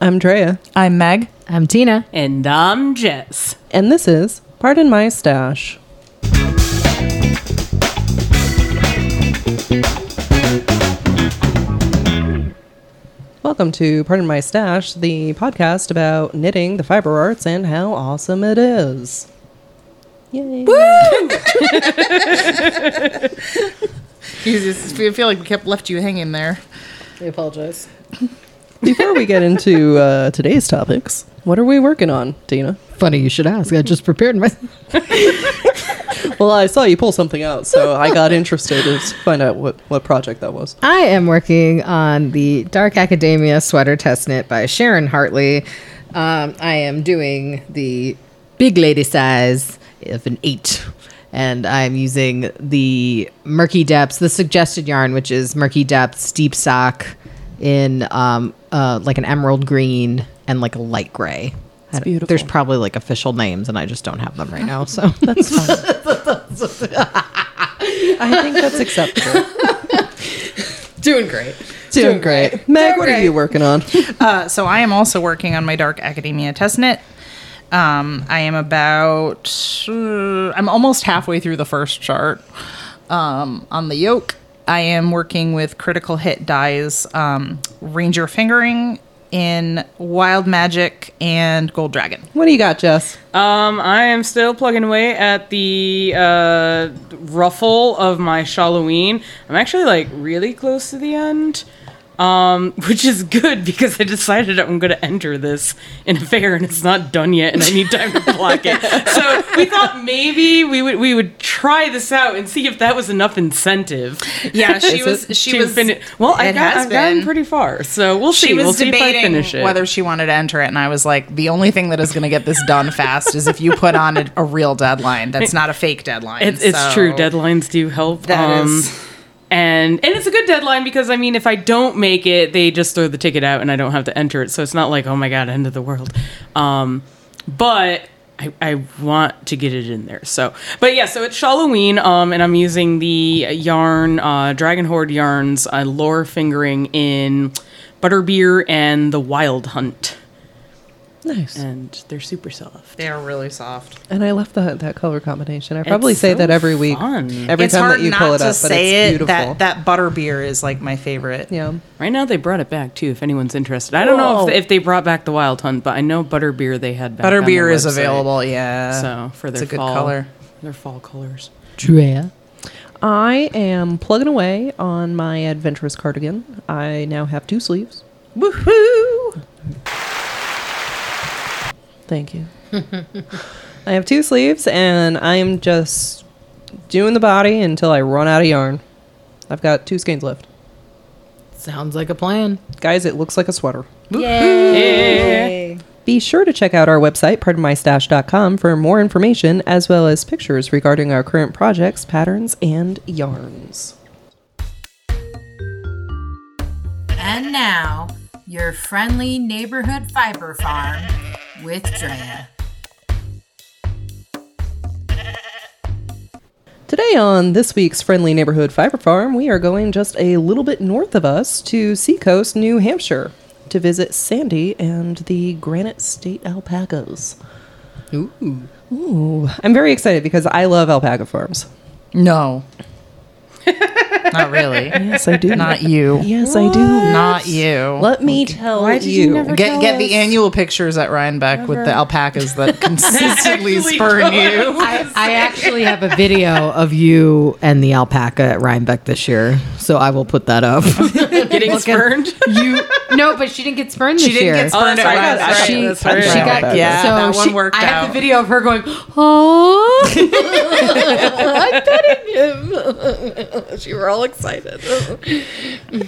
I'm Drea, I'm Meg. I'm Tina. And I'm Jess. and this is Pardon My Stash. Welcome to Pardon My Stash, the podcast about knitting, the fiber arts, and how awesome it is. Yay. Jesus, I feel like we kept left you hanging there. I apologize. Before we get into uh, today's topics, what are we working on, Tina? Funny you should ask. I just prepared my. Well, I saw you pull something out, so I got interested to find out what, what project that was. I am working on the Dark Academia sweater test knit by Sharon Hartley. Um, I am doing the big lady size of an eight. And I'm using the Murky Depths, the suggested yarn, which is Murky Depths Deep Sock in um, uh, like an emerald green and like a light gray. It's beautiful. There's probably like official names, and I just don't have them right now. So That's fine. I think that's acceptable. doing great. Doing great. Meg, what are you working on? Uh, so I am also working on my Dark Academia test knit. Um, I am about, uh, I'm almost halfway through the first chart. Um, on the yoke, I am working with Critical Hit Dyes um, Ranger Fingering in Wild Magic and Gold Dragon. What do you got, Jess? Um, I am still plugging away at the uh, ruffle of my Halloween. I'm actually like really close to the end, um, which is good because I decided I'm going to enter this in a fair and it's not done yet, and I need time to block it. So we thought maybe we would we would try this out and see if that was enough incentive. Yeah, she was. it? She was. fini- well, it I've, got, I've gotten pretty far, so we'll see. she was we'll see if I debating finish it. whether she wanted to enter it, and I was like, the only thing that is going to get this done fast is if you put on a, a real deadline. That's not a fake deadline. It's, it's true. Deadlines do help. That um, is- and and it's a good deadline because I mean, if I don't make it, they just throw the ticket out and I don't have to enter it. So it's not like oh my god, end of the world. Um, but I, I want to get it in there. So, but yeah, so it's Halloween. Um, and I'm using the yarn, uh, Dragon Hoard yarns, uh, lore fingering in Butterbeer and the Wild Hunt, Nice. and they're super soft. They are really soft. And I left that that color combination. I probably It's say so that every week, fun. every it's time that you pull it to up, but say it's it. beautiful. That that butter beer is like my favorite. yeah. Right now, they brought it back too. If anyone's interested, I don't know if, if they brought back the Wild Hunt, but I know Butterbeer they had back. Butter their beer is available. Yeah. So for their it's a good fall, color. their fall colors. Drea. I am plugging away on my adventurous cardigan. I now have two sleeves. Woohoo! Thank you. I have two sleeves, and I am just doing the body until I run out of yarn. I've got two skeins left. Sounds like a plan. Guys, it looks like a sweater. Yay! Be sure to check out our website, pardonmystash.com, for more information as well as pictures regarding our current projects, patterns, and yarns. And now, your friendly neighborhood fiber farm with Drea. Today on this week's Friendly Neighborhood Fiber Farm, we are going just a little bit north of us to Seacoast, New Hampshire, to visit Sandy and the Granite State alpacas. Ooh. Ooh, I'm very excited because I love alpaca farms. No. Not really. Yes, I do. Not you. Yes, I do. Not you. Let me tell Why did you. you never- Get tell get the annual pictures at Rhinebeck with the alpacas that consistently spurn you. I, I actually have a video of you and the alpaca at Rhinebeck this year, so I will put that up. Getting spurned. you no, but she didn't get spurned this She didn't year. get spurned Oh, at that's right, Rhinebeck. right, she, that's right. she got Yeah, so that one she- worked I have out. the video of her going, "Oh, I'm petting him." she were all excited.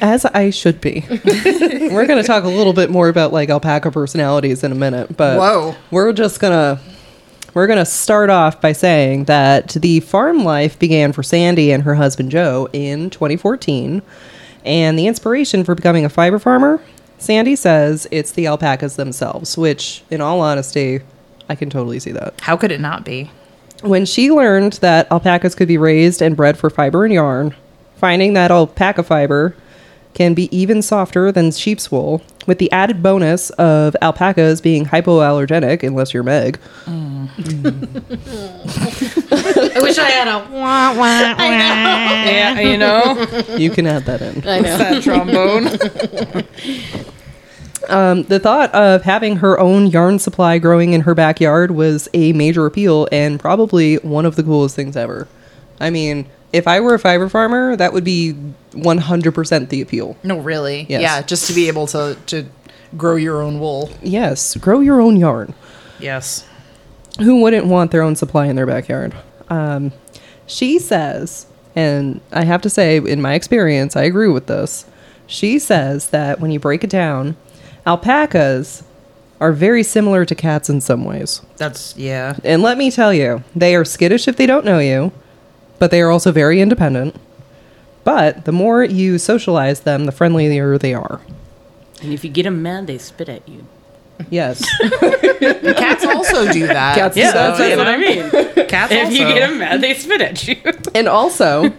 As I should be. we're going to talk a little bit more about like alpaca personalities in a minute, but Whoa. we're just going to we're going to start off by saying that the farm life began for Sandy and her husband Joe in 2014, and the inspiration for becoming a fiber farmer, Sandy says it's the alpacas themselves, which in all honesty, I can totally see that. How could it not be? When she learned that alpacas could be raised and bred for fiber and yarn, finding that alpaca fiber can be even softer than sheep's wool, with the added bonus of alpacas being hypoallergenic, unless you're Meg. I wish I had a wah, wah, wah. Yeah, you know, You can add that in. I know. that trombone. Um, the thought of having her own yarn supply growing in her backyard was a major appeal and probably one of the coolest things ever. I mean, if I were a fiber farmer, that would be 100% the appeal. No, really. Yes. Yeah, just to be able to to grow your own wool. Yes, grow your own yarn. Yes. Who wouldn't want their own supply in their backyard? Um, she says, and I have to say, in my experience, I agree with this. She says that when you break it down, alpacas are very similar to cats in some ways. That's yeah. And let me tell you, they are skittish if they don't know you, but they are also very independent. But the more you socialize them, the friendlier they are. And if you get them mad, they spit at you. Yes. Cats also do that. Cats do Yeah, So, that's, that's you what I mean. Cats if also. you get them mad, they spit at you. and also,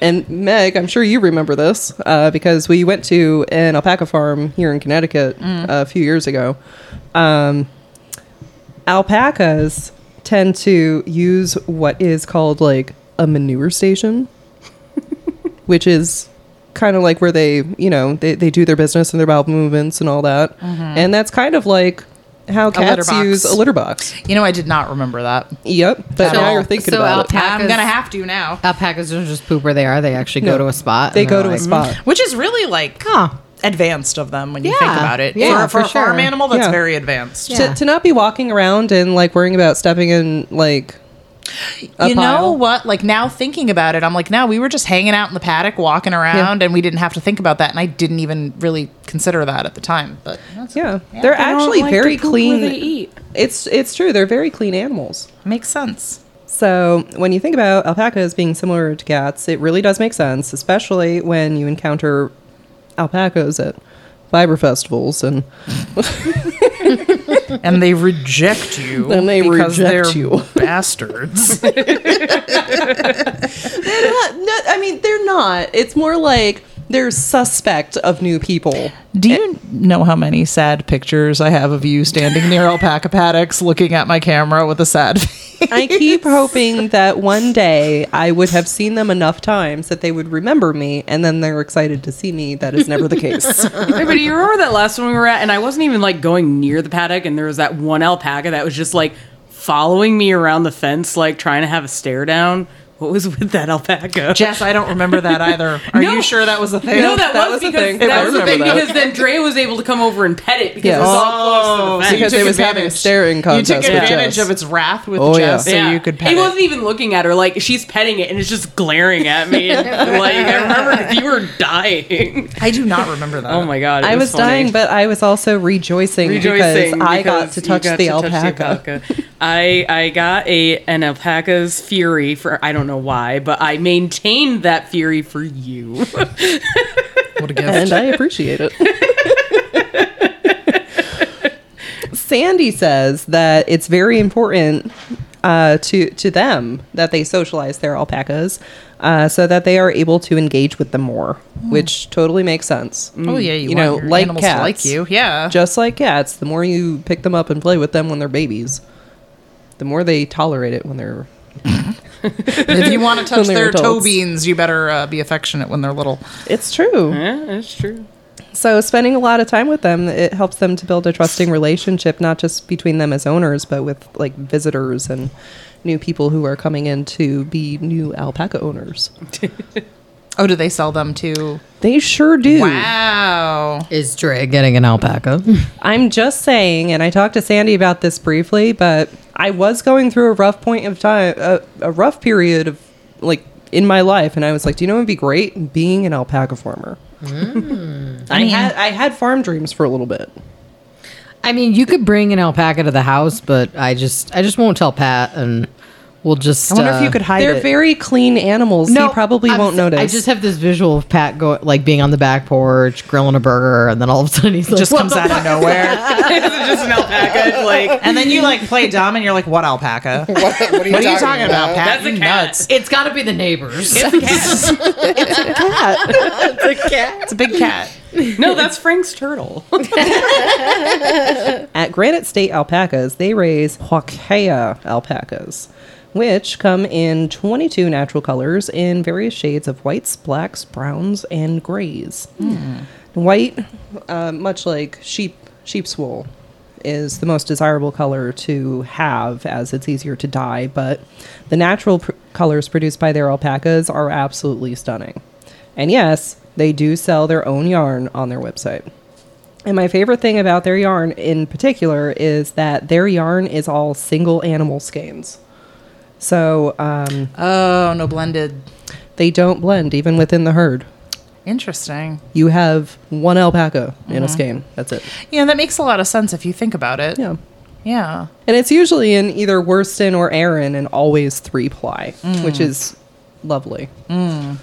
and Meg, I'm sure you remember this uh, because we went to an alpaca farm here in Connecticut a few years ago. Um, alpacas tend to use what is called like a manure station, which is kind of like where they, you know, they, they do their business and their bowel movements and all that. Mm-hmm. And that's kind of like how cats box. use a litter box. You know, I did not remember that. Yep. But At now all. you're thinking So about it. alpaca- I'm gonna have to now. Alpacas don't just poop where they are. They actually No. go to a spot. They go they're to a spot. Hmm. Which is really like Huh. advanced of them when you think about it. Yeah, for, for, for a farm animal, that's Yeah. very advanced. Yeah. to, to not be walking around and like worrying about stepping in like a you know what? Like now thinking about it, I'm like, now we were just hanging out in the paddock, walking around, and we didn't have to think about that, and I didn't even really consider that at the time. But that's, yeah, they're actually like very clean they eat. it's it's true they're very clean animals makes sense. so when you think about alpacas being similar to cats it really does make sense especially when you encounter alpacas at fiber festivals and And they reject you. And they because reject they're you. Bastards. they're not, no, i mean they're not it's more like they're suspect of new people Do you know how many sad pictures I have of you standing near alpaca paddocks, looking at my camera with a sad face? I keep hoping that one day I would have seen them enough times that they would remember me and then they're excited to see me. That is never the case. Hey, but do you remember that last one we were at, and I wasn't even like going near the paddock, and there was that one alpaca that was just like following me around the fence, like trying to have a stare down. What was with that alpaca? Jess, I don't remember that either. Are No. you sure that was a thing? no, that, that was, was a because thing. that was the thing that. because then Dre was able to come over and pet it because Yes. it was oh, all close to the Oh, fence. so you Because took they was having a advantage- staring You contest took with advantage Jess. of its wrath with Oh, Jess, yeah. so you could pet he it. wasn't even looking at her. Like she's petting it, and it's just glaring at me. And, like I remember 'cause you were dying. I do not remember that. Oh my god! it I was funny. dying, but I was also rejoicing, rejoicing because I got to touch got the to touch alpaca. I I got a an alpaca's fury for I don't know why, but I maintained that fury for you. What a gift. and I appreciate it. Sandy says that it's very important uh, to to them that they socialize their alpacas uh, so that they are able to engage with them more, which totally makes sense. oh yeah, you, You want know, your like animals to like you. Yeah. Just like cats, the more you pick them up and play with them when they're babies, the more they tolerate it when they're. if you want to touch When they're their toe beans, you better uh, be affectionate when they're little. It's true. yeah, that's true. So spending a lot of time with them, it helps them to build a trusting relationship, not just between them as owners, but with like visitors and new people who are coming in to be new alpaca owners. Oh, do they sell them too? They sure do. Wow. Is Dre getting an alpaca? I'm just saying, and I talked to Sandy about this briefly, but I was going through a rough point of time, a, a rough period of like in my life, and I was like, do you know what would be great? Being an alpaca farmer. Mm. I had I had farm dreams for a little bit. I mean, you could bring an alpaca to the house, but I just I just won't tell Pat and will just. I wonder if uh, you could hide They're it. very clean animals. he probably I'm won't notice. I just have this visual of Pat go like being on the back porch, grilling a burger, and then all of a sudden he's like, just comes out of fuck?" nowhere. just an alpaca. Like and then you like play dumb and you're like, what alpaca? what, What, what are you, are you talking about, Pat? That's a cat. nuts. It's got to be the neighbors. It's a cat. it's a cat. it's a cat. It's a big cat. no, that's Frank's turtle. At Granite State Alpacas, they raise Huacaya alpacas, which come in 22 natural colors in various shades of whites, blacks, browns, and grays. White, uh, much like sheep sheep's wool, is the most desirable color to have as it's easier to dye, but the natural pr- colors produced by their alpacas are absolutely stunning. And yes, they do sell their own yarn on their website. And my favorite thing about their yarn in particular is that their yarn is all single animal skeins. So um, Oh, no blended. they don't blend even within the herd. Interesting. You have one alpaca in a mm-hmm. skein. That's it. Yeah, that makes a lot of sense if you think about it. Yeah. Yeah. And it's usually in either worsted or Aran and always three ply, mm. which is lovely. Mm.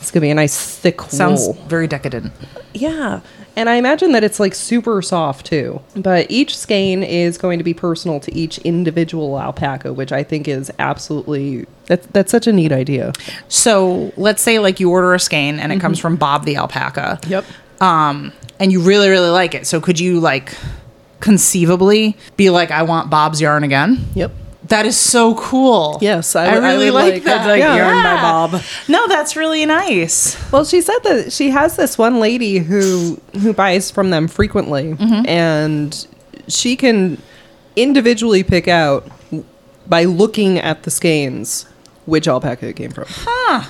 It's going to be a nice thick Sounds wool. very decadent. Yeah. And I imagine that it's like super soft too. But each skein is going to be personal to each individual alpaca, which I think is absolutely that's that's such a neat idea. So let's say like you order a skein and it comes from Bob the alpaca. Yep. Um, and you really, really like it. So could you like conceivably be like, I want Bob's yarn again? Yep. That is so cool. Yes, I I, would- I really like, like- that. Like Yeah. yarn by Bob. No, that's really nice. Well, she said that she has this one lady who who buys from them frequently mm-hmm. and she can individually pick out by looking at the skeins which alpaca it came from. Huh.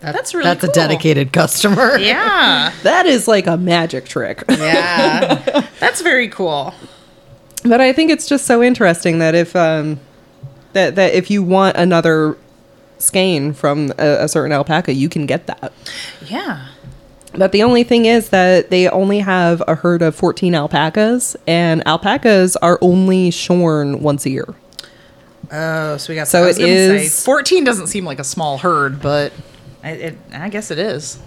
That's really That's cool. a dedicated customer. Yeah. That is like a magic trick. Yeah. that's very cool. But I think it's just so interesting that if um, that that if you want another skein from a, a certain alpaca, you can get that. Yeah. But the only thing is that they only have a herd of 14 alpacas, and alpacas are only shorn once a year. Oh, so we got So it gonna say, 14 doesn't seem like a small herd, but I, it, I guess it is.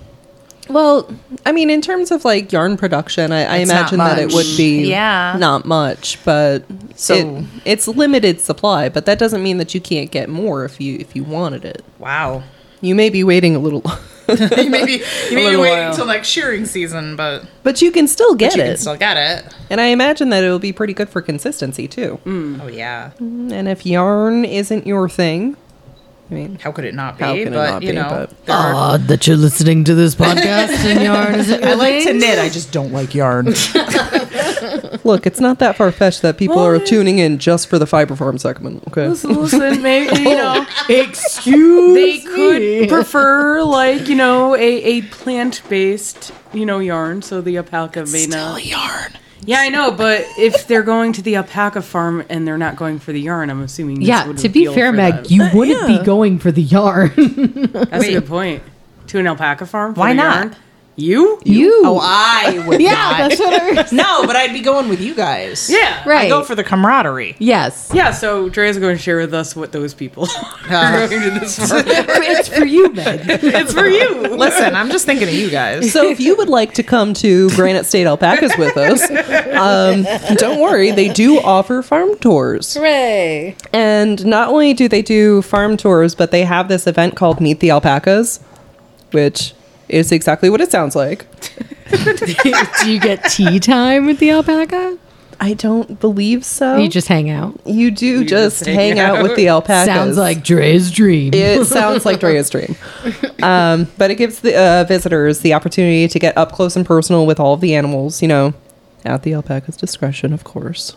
Well, I mean, in terms of like yarn production, I, I It's not imagine that it much. would be Yeah. not much, but So- it, it's limited supply. But that doesn't mean that you can't get more if you if you wanted it. Wow. You may be waiting a little, you may be, you may be little waiting while. until like shearing season, but, but you can still get you it. can still get it. and I imagine that it'll be pretty good for consistency too. Oh, yeah. Mm, and if yarn isn't your thing, I mean, How could it not be? How can it but, not you be, know, but- there are- that you're listening to this podcast and yarn isn't I like to knit. I just don't like yarn. look, it's not that far fetched that people are tuning in just for the fiber farm segment. Okay. Listen, maybe you oh, know Excuse they could prefer like you know a, a plant based you know yarn, so the alpaca may not. yarn. Yeah, I know, but if they're going to the alpaca farm and they're not going for the yarn, I'm assuming. This Yeah, to be fair, Meg, them. you uh, wouldn't be going for the yarn. That's a good point. To an alpaca farm? for Why the not? yarn? You? you. Oh, I would yeah, not. that's what I was. no, but I'd be going with you guys. Yeah. Right. I go for the camaraderie. Yes. Yeah, so Dre's going to share with us what those people Uh, are going to this farm. it's for you, Meg. It's for you. Listen, I'm just thinking of you guys. So if you would like to come to Granite State Alpacas with us, um, don't worry, they do offer farm tours. Hooray. And not only do they do farm tours, but they have this event called Meet the Alpacas, which is exactly what it sounds like. Do you get tea time with the alpaca? I don't believe so. You just hang out. You do just, just hang hang out with the alpacas. Sounds like Dre's dream. It sounds like Drea's dream. Um, but it gives the uh, visitors the opportunity to get up close and personal with all of the animals, you know, at the alpaca's discretion, of course.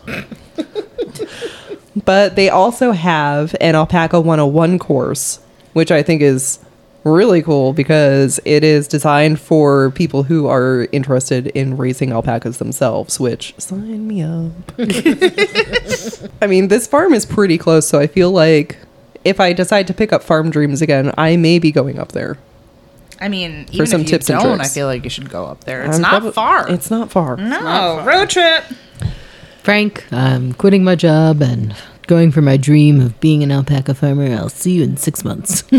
but they also have an Alpaca 101 course, which I think is really cool because it is designed for people who are interested in raising alpacas themselves, which sign me up. I mean, this farm is pretty close, so I feel like if I decide to pick up Farm Dreams again, I may be going up there. I mean, even some if you tips and don't, I feel like you should go up there. It's I'm not prob- far. It's not far. no road trip. Frank, I'm quitting my job and going for my dream of being an alpaca farmer. I'll see you in six months.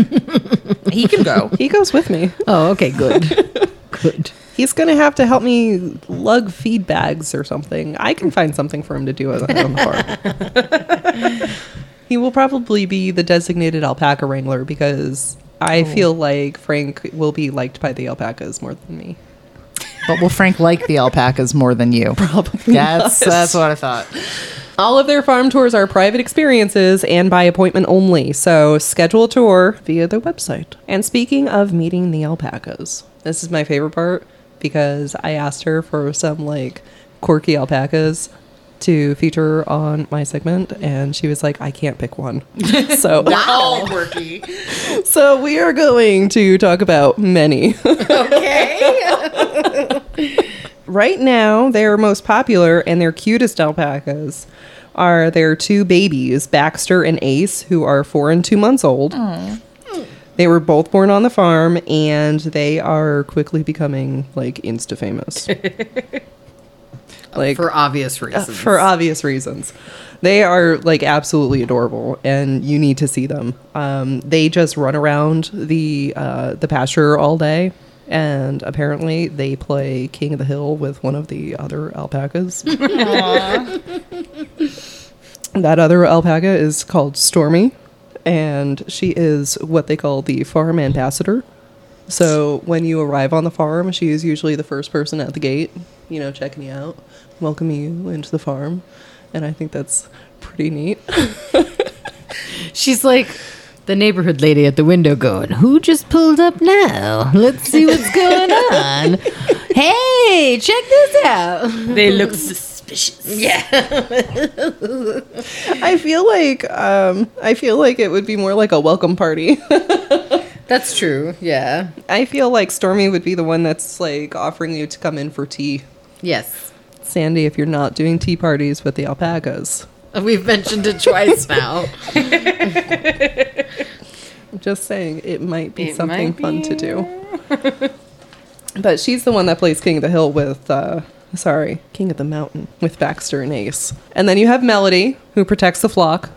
He can go. He goes with me. oh, okay, good. good. He's gonna have to help me lug feed bags or something. I can find something for him to do on on the farm. he will probably be the designated alpaca wrangler because I oh. feel like Frank will be liked by the alpacas more than me. But will Frank like the alpacas more than you? Probably. That's that's what I thought. All of their farm tours are private experiences and by appointment only, so schedule a tour via their website. And speaking of meeting the alpacas, this is my favorite part because I asked her for some like quirky alpacas to feature on my segment and she was like I can't pick one. so All quirky. so we are going to talk about many. Okay. Right now, their most popular and their cutest alpacas are their two babies, Baxter and Ace, who are four and two months old. They were both born on the farm, and they are quickly becoming like insta famous. Like for obvious uh, reasons. for obvious reasons. They are like absolutely adorable, and you need to see them. Um, they just run around the uh, the pasture all day, and apparently they play King of the Hill with one of the other alpacas. that other alpaca is called Stormy, and she is what they call the farm ambassador. So when you arrive on the farm, she is usually the first person at the gate, you know, checking you out, welcoming you into the farm. And I think that's pretty neat. She's like the neighborhood lady at the window going, Who just pulled up now? Let's see what's going on. hey, check this out. They look suspicious. Yeah. I feel like um, I feel like it would be more like a welcome party. That's true. Yeah. I feel like Stormy would be the one that's like offering you to come in for tea. Yes. Sandy, if you're not doing tea parties with the alpacas, We've mentioned it twice now. I'm just saying it might be It something might fun to do. but she's the one that plays King of the Hill with, uh, sorry, King of the Mountain with Baxter and Ace. And then you have Melody, who protects the flock.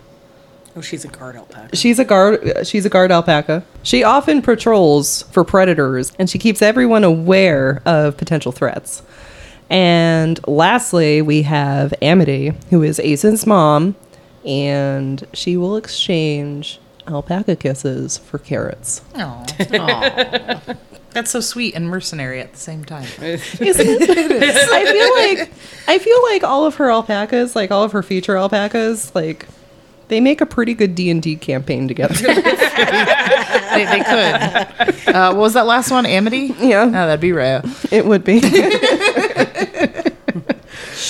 Oh, she's a guard alpaca. She's a guard. She's a guard alpaca. She often patrols for predators, and she keeps everyone aware of potential threats. And lastly, we have Amity, who is Ace's mom, and she will exchange alpaca kisses for carrots. Aw. That's so sweet and mercenary at the same time. Isn't it? I feel like I feel like all of her alpacas, like all of her future alpacas, like they make a pretty good D and D campaign together. they, they could. Uh, what was that last one? Amity? yeah, Oh, that'd be rare. it would be.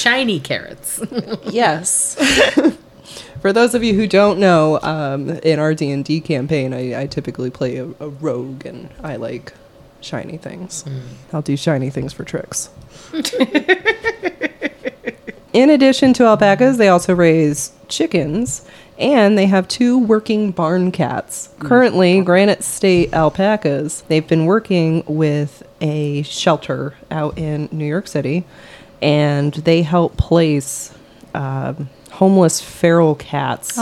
Shiny carrots. yes. For those of you who don't know, um, in our D and D campaign, I, I typically play a, a rogue, and I like shiny things. I'll do shiny things for tricks. in addition to alpacas, they also raise chickens, and they have two working barn cats. Currently, Granite State alpacas. They've been working with a shelter out in New York City, and they help place um, homeless feral cats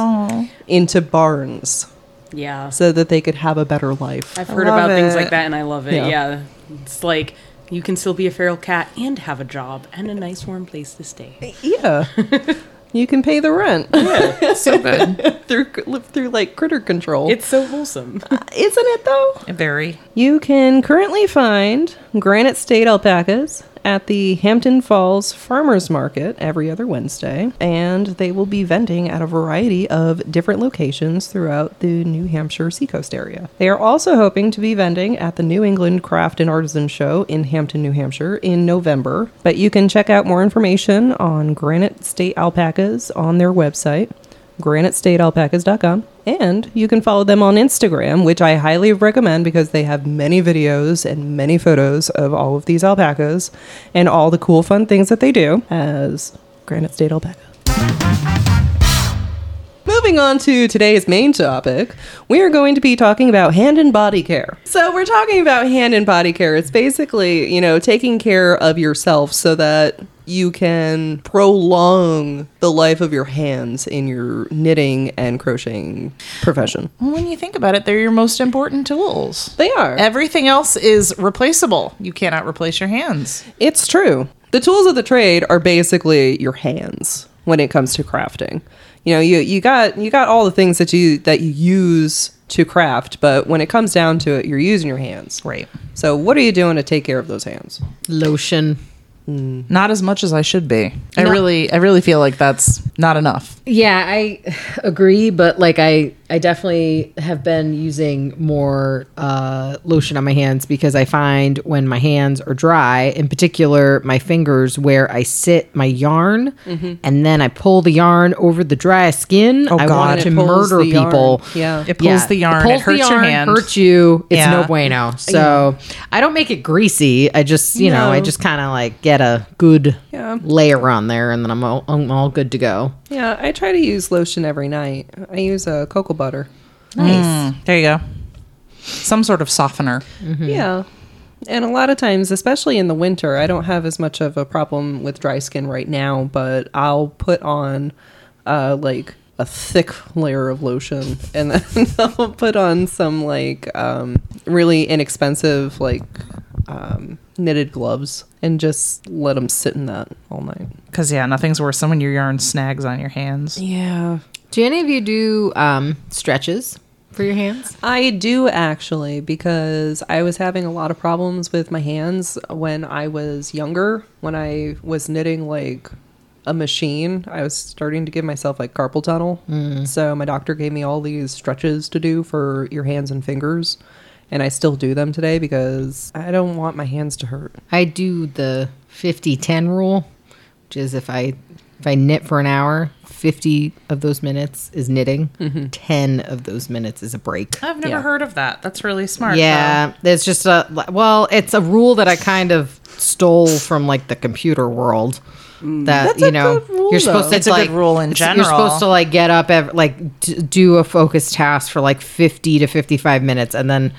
into barns Yeah. so that they could have a better life. I've heard love about things like that and I love it. Yeah. Yeah. It's like you can still be a feral cat and have a job and a nice warm place to stay. Yeah. you can pay the rent Yeah, So good. through through like critter control. It's so wholesome. isn't it though? Very. You can currently find Granite State alpacas at the Hampton Falls Farmers Market every other Wednesday, and they will be vending at a variety of different locations throughout the New Hampshire seacoast area. They are also hoping to be vending at the New England Craft and Artisan Show in Hampton, New Hampshire in November, but you can check out more information on Granite State alpacas on their website granitestatealpacas.com. And you can follow them on Instagram, which I highly recommend because they have many videos and many photos of all of these alpacas and all the cool, fun things that they do as Granite State Alpaca. Moving on to today's main topic, we are going to be talking about hand and body care. So, we're talking about hand and body care. It's basically, you know, taking care of yourself so that you can prolong the life of your hands in your knitting and crocheting profession. When you think about it, they're your most important tools. They are. Everything else is replaceable. You cannot replace your hands. It's true. The tools of the trade are basically your hands when it comes to crafting. You know, you you got you got all the things that you that you use to craft, but when it comes down to it, you're using your hands. Right. So, what are you doing to take care of those hands? Lotion. Not as much as I should be. I really I really feel like that's not enough. Yeah, I agree, but like I I definitely have been using more uh, lotion on my hands because I find when my hands are dry, in particular my fingers, where I sit my yarn and then I pull the yarn over the dry skin. Oh, I God. want to murder yarn. people. Yeah. It pulls the yarn, it hurts your hand. Hurts you. It's Yeah. no bueno. So I don't make it greasy. I just you know I just kind of like get a good Yeah. layer on there, and then I'm all, I'm all good to go. Yeah, I try to use lotion every night. I use a uh, cocoa butter. Nice. There you go. Some sort of softener. Yeah. And a lot of times, especially in the winter, I don't have as much of a problem with dry skin right now, but I'll put on uh, like a thick layer of lotion and then I'll put on some like um, really inexpensive like um, knitted gloves and just let them sit in that all night. Because yeah, nothing's worse than when your yarn snags on your hands. Yeah. Do any of you do um, stretches for your hands? I do actually because I was having a lot of problems with my hands when I was younger. When I was knitting like a machine, I was starting to give myself like carpal tunnel. So my doctor gave me all these stretches to do for your hands and fingers. And I still do them today because I don't want my hands to hurt. I do the 50-10 rule, which is if I if I knit for an hour, 50 of those minutes is knitting, mm-hmm. 10 of those minutes is a break. I've never Yeah. heard of that. That's really smart. Yeah, it's just a well, it's a rule that I kind of stole from like the computer world. Mm. That That's you a know, good rule, you're supposed though. to It's a good rule in general. You're supposed to like get up, ev- like d- do a focused task for like 50 to 55 minutes, and then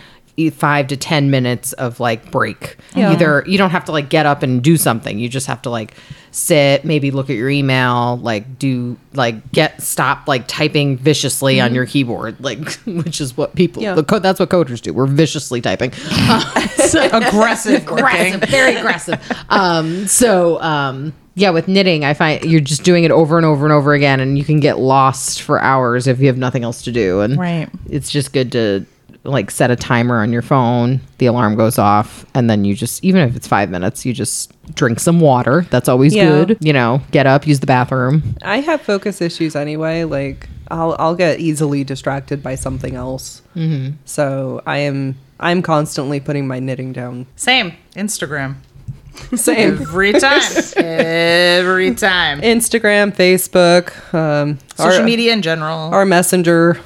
five to 10 minutes of like break. Either you don't have to like get up and do something. You just have to like sit, maybe look at your email, like do like get stop like typing viciously on your keyboard, like which is what people Yeah. the co- that's what coders do. We're viciously typing. Aggressive, aggressive, very aggressive. Um, so um, yeah, with knitting, I find you're just doing it over and over and over again, and you can get lost for hours if you have nothing else to do. And Right. it's just good to like set a timer on your phone. The alarm goes off, and then you just even if it's five minutes, you just drink some water. That's always Yeah. good. You know, get up, use the bathroom. I have focus issues anyway. Like I'll I'll get easily distracted by something else. Mm-hmm. So I am I'm constantly putting my knitting down. Same. Instagram. Same. Every time. Every time. Instagram, Facebook, um, Social our, media in general. our messenger.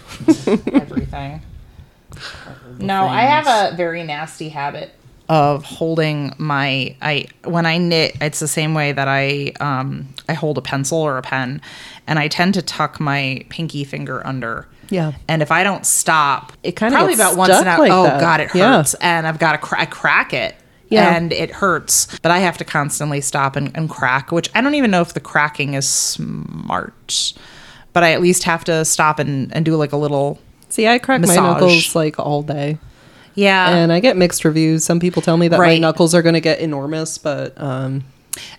everything. No, I have a very nasty habit of holding my I when I knit, it's the same way that I um I hold a pencil or a pen and I tend to tuck my pinky finger under. Yeah. And if I don't stop, It kinda probably gets about once an stuck hour. like oh that. god, it Yeah. hurts and I've got to cra- I crack it. Yeah. And it hurts, but I have to constantly stop and, and crack, which I don't even know if the cracking is smart. But I at least have to stop and, and do like a little See, I crack Massage. my knuckles like all day, yeah. and I get mixed reviews. Some people tell me that my knuckles are going to get enormous, but um,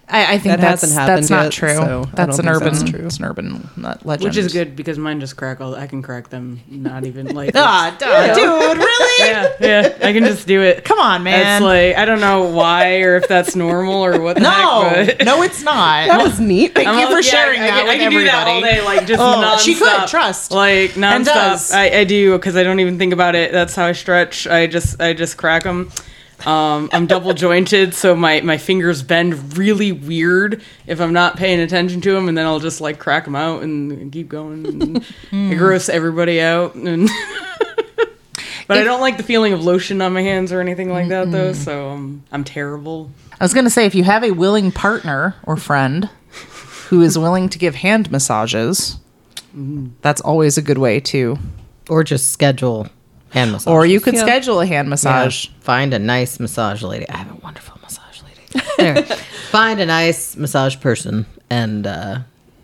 I, I think That that's, hasn't happened that's not yet, true. so I that's don't an think urban, that's true. it's an urban legend. Which is good because mine just crack all. I can crack them. Not even like. Ah, duh, dude, really? yeah, yeah. I can just do it. Come on, man. It's like I don't know why or if that's normal or what the no, heck. But no, it's not. that was neat. Thank I'm you all- for yeah, sharing I, that I, with I can do that all day, like just Oh, nonstop. she could, trust. like And does. nonstop. I, I do because I don't even think about it. That's how I stretch. I just I just crack them. Um, I'm double jointed, so my my fingers bend really weird if I'm not paying attention to them, and then I'll just like crack them out and keep going. And. It gross everybody out. And but I don't like the feeling of lotion on my hands or anything like that, though. So um, I'm terrible. I was gonna say, if you have a willing partner or friend who is willing to give hand massages, that's always a good way to. Or just schedule hand massage. Or you could Yeah. schedule a hand massage. Find a nice massage lady. I have a wonderful massage lady. Anyway, find a nice massage person and uh,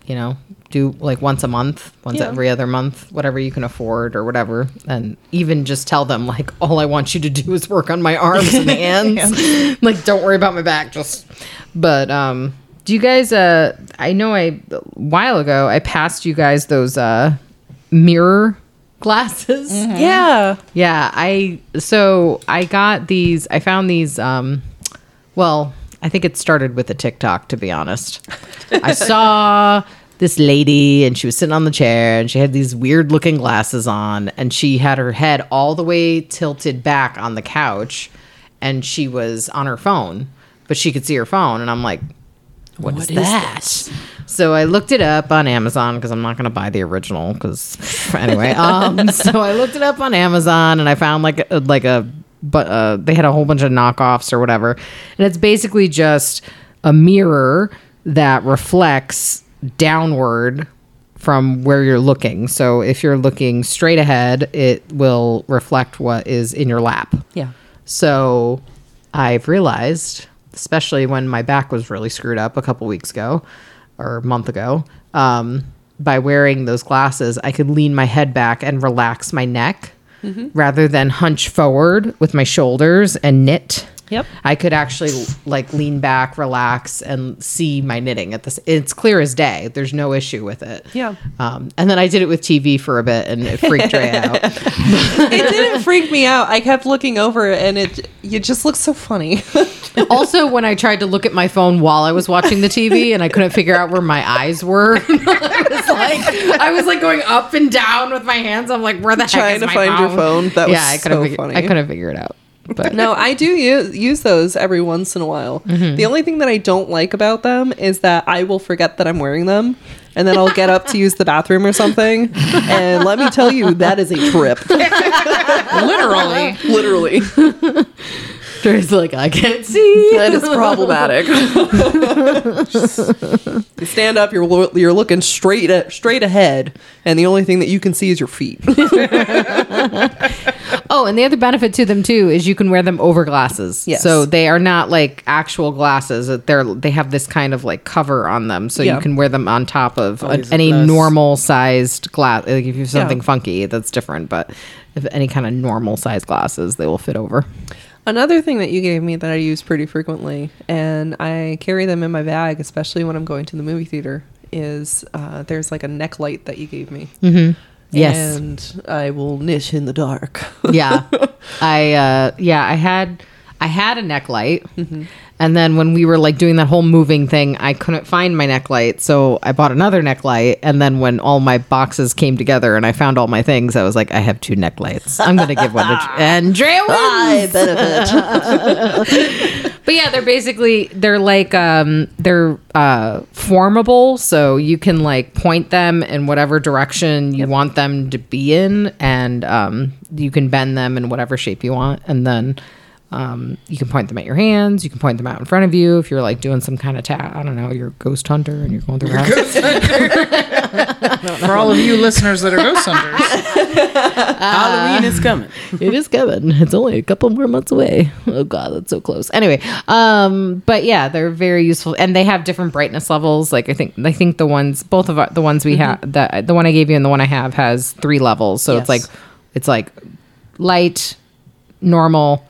you know do like once a month, once Yeah. every other month, whatever you can afford or whatever, and even just tell them like all I want you to do is work on my arms and hands. like don't worry about my back, just. But um, do you guys? Uh, I know I a while ago I passed you guys those uh mirror glasses. Yeah. Yeah, I so I got these I found these um well, I think it started with a TikTok to be honest. I saw this lady and she was sitting on the chair and she had these weird looking glasses on and she had her head all the way tilted back on the couch and she was on her phone, but she could see her phone and I'm like what is, that? So I looked it up on Amazon because I'm not going to buy the original. Because anyway, um, so I looked it up on Amazon and I found like a, like a but uh, they had a whole bunch of knockoffs or whatever, and it's basically just a mirror that reflects downward from where you're looking. So if you're looking straight ahead, it will reflect what is in your lap. Yeah. So I've realized, especially when my back was really screwed up a couple weeks ago or a month ago, um, by wearing those glasses, I could lean my head back and relax my neck rather than hunch forward with my shoulders and knit. Yep. I could actually like lean back, relax, and see my knitting at this. It's clear as day. There's no issue with it. Yeah. Um, and then I did it with TV for a bit, and it freaked Ray out. it didn't freak me out. I kept looking over it and it you just look so funny. also, when I tried to look at my phone while I was watching the TV and I couldn't figure out where my eyes were, I was like, I was like going up and down with my hands. I'm like, where the heck Trying is to my find your phone. That was yeah, I couldn't. so figure, funny. I couldn't figure it out. But no, I do use, use those every once in a while. Mm-hmm. The only thing that I don't like about them is that I will forget that I'm wearing them. And then I'll get up to use the bathroom or something. And let me tell you, that is a trip. Literally. Literally. Dre's like, I can't see. That is problematic. you stand up, you're lo- you're looking straight at, straight ahead, and the only thing that you can see is your feet. Oh, and the other benefit to them too is you can wear them over glasses. Yes. So they are not like actual glasses. They're they have this kind of like cover on them, so Yeah. you can wear them on top of a- any normal sized glass. Like if you have something Yeah. funky, that's different. But if any kind of normal sized glasses, they will fit over. Another thing that you gave me that I use pretty frequently, and I carry them in my bag, especially when I'm going to the movie theater, is uh, there's like a neck light that you gave me. Yes. And I will knit in the dark. yeah i uh yeah i had i had a neck light Mm-hmm. And then when we were like doing that whole moving thing i couldn't find my neck light so i bought another neck light. And then when all my boxes came together and i found all my things i was like i have two neck lights. I'm gonna give one to and Drea wins. but yeah they're basically they're like um they're uh formable so you can like point them in whatever direction you want them to be in and um you can bend them in whatever shape you want and then um, you can point them at your hands. You can point them out in front of you if you're like doing some kind of ta I don't know, you're a ghost hunter and you're going through a house. For all of you listeners that are ghost hunters, Halloween is coming. it is coming. It's only a couple more months away. Oh god, that's so close. Anyway, um, but yeah, they're very useful, and they have different brightness levels. Like I think, I think the ones, both of our, the ones we have, the the one I gave you and the one I have has three levels. So it's like, it's like light, normal,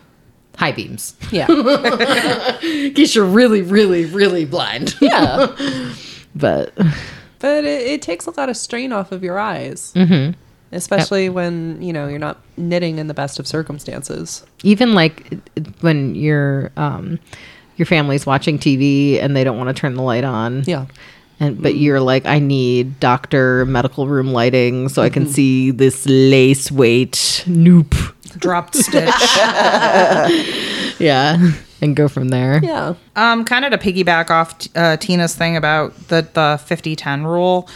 high beams. yeah. In case you're really, really, really blind. Yeah. but But it, it takes a lot of strain off of your eyes. Mm-hmm. Especially when, you know, you're not knitting in the best of circumstances. even like when your um your family's watching TV and they don't want to turn the light on. Yeah. And but you're like, I need doctor medical room lighting so I can see this lace weight noop. Dropped stitch. Yeah. And go from there. Yeah. Um, kind of to piggyback off uh, Tina's thing about the the 50-10 rule.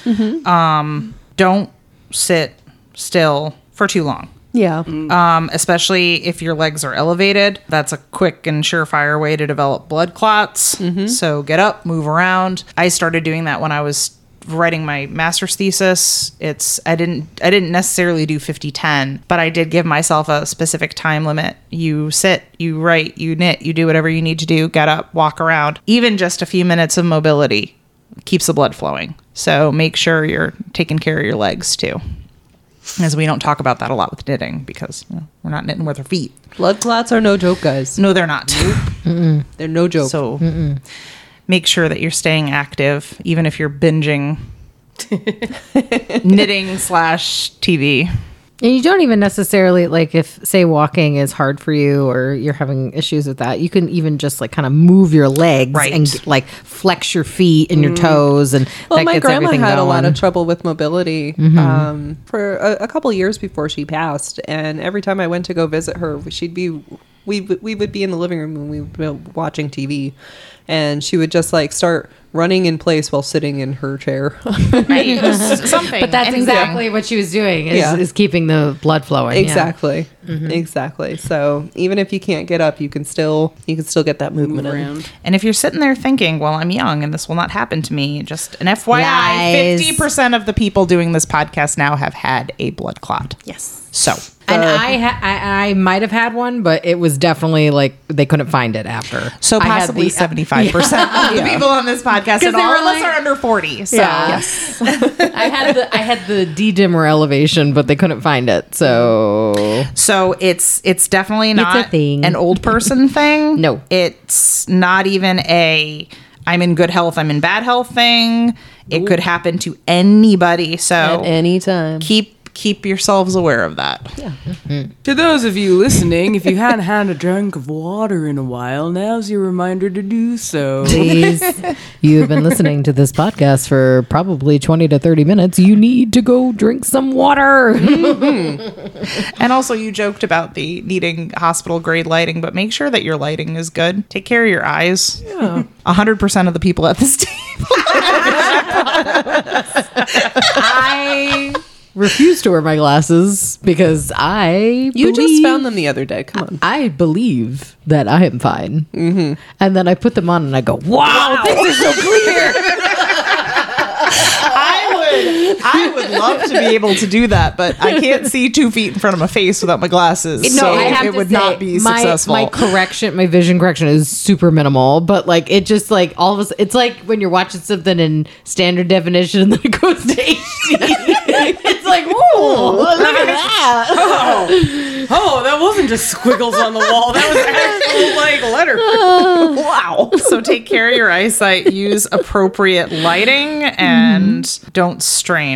Um, don't sit still for too long. Yeah. Um, especially if your legs are elevated. That's a quick and surefire way to develop blood clots. So get up, move around. I started doing that when I was writing my master's thesis. It's I didn't I didn't necessarily do 50-10, but I did give myself a specific time limit. You sit, you write, you knit, you do whatever you need to do, get up, walk around. Even just a few minutes of mobility keeps the blood flowing. So make sure you're taking care of your legs too. As we don't talk about that a lot with knitting because you know, we're not knitting with our feet. Blood clots are no joke, guys. No, they're not. They're no joke. So make sure that you're staying active, even if you're binging knitting slash TV. And you don't even necessarily like if say walking is hard for you or you're having issues with that, you can even just like kind of move your legs Right. and like flex your feet and your toes and Well, that my gets grandma everything had a lot of trouble with mobility um, for a, a couple years before she passed, and every time I went to go visit her, she'd be we we would be in the living room and we would be watching TV, and she would just like start running in place while sitting in her chair. Right. Something. But that's anything. exactly what she was doing is, Yeah. is keeping the blood flowing. yeah. exactly, mm-hmm. exactly. So even if you can't get up, you can still you can still get that movement in. around. And if you're sitting there thinking, well, I'm young and this will not happen to me, just an FYI, 50% of the people doing this podcast now have had a blood clot. Yes. So And I, ha- I I might have had one, but it was definitely like they couldn't find it after. so I had possibly the- uh, 75% of the people on this podcast and they all were of us like- are under 40. So Yeah. Yes. I had the I had the D dimer elevation, but they couldn't find it. So So it's it's definitely a not thing. an old person thing. No. It's not even a I'm in good health, I'm in bad health thing. It could happen to anybody. So At any time. keep keep yourselves aware of that. To those of you listening, if you hadn't had a drink of water in a while, now's your reminder to do so. please, you've been listening to this podcast for probably twenty to thirty minutes. You need to go drink some water. Mm-hmm. And also you joked about the needing hospital grade lighting, but make sure that your lighting is good. Take care of your eyes. A hundred percent of the people at this table. I refuse to wear my glasses because I You just found them the other day. Come on. I believe that I am fine. Mm-hmm. And then I put them on and I go, wow, things are so clear. I would love to be able to do that, but I can't see two feet in front of my face without my glasses. so I have it to would say, not be my, successful. My correction, my vision correction is super minimal, but like it just like all of us, it's like when you're watching something in standard definition and then it goes to HD. it's like, whoa, look at oh. that. Oh, oh, that wasn't just squiggles on the wall. That was actual like letter. wow. So take care of your eyesight, use appropriate lighting and don't strain.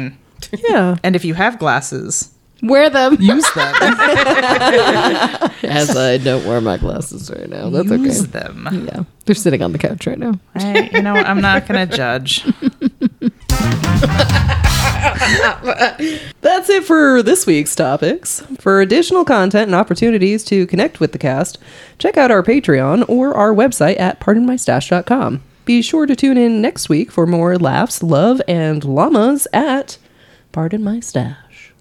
Yeah. And if you have glasses, Wear them. use them. As I don't wear my glasses right now. That's use okay. them. Yeah. They're sitting on the couch right now. I, you know, I'm not going to judge. That's it for this week's topics. For additional content and opportunities to connect with the cast, check out our Patreon or our website at pardonmystash.com. Be sure to tune in next week for more laughs, love, and llamas at Pardon My Stash.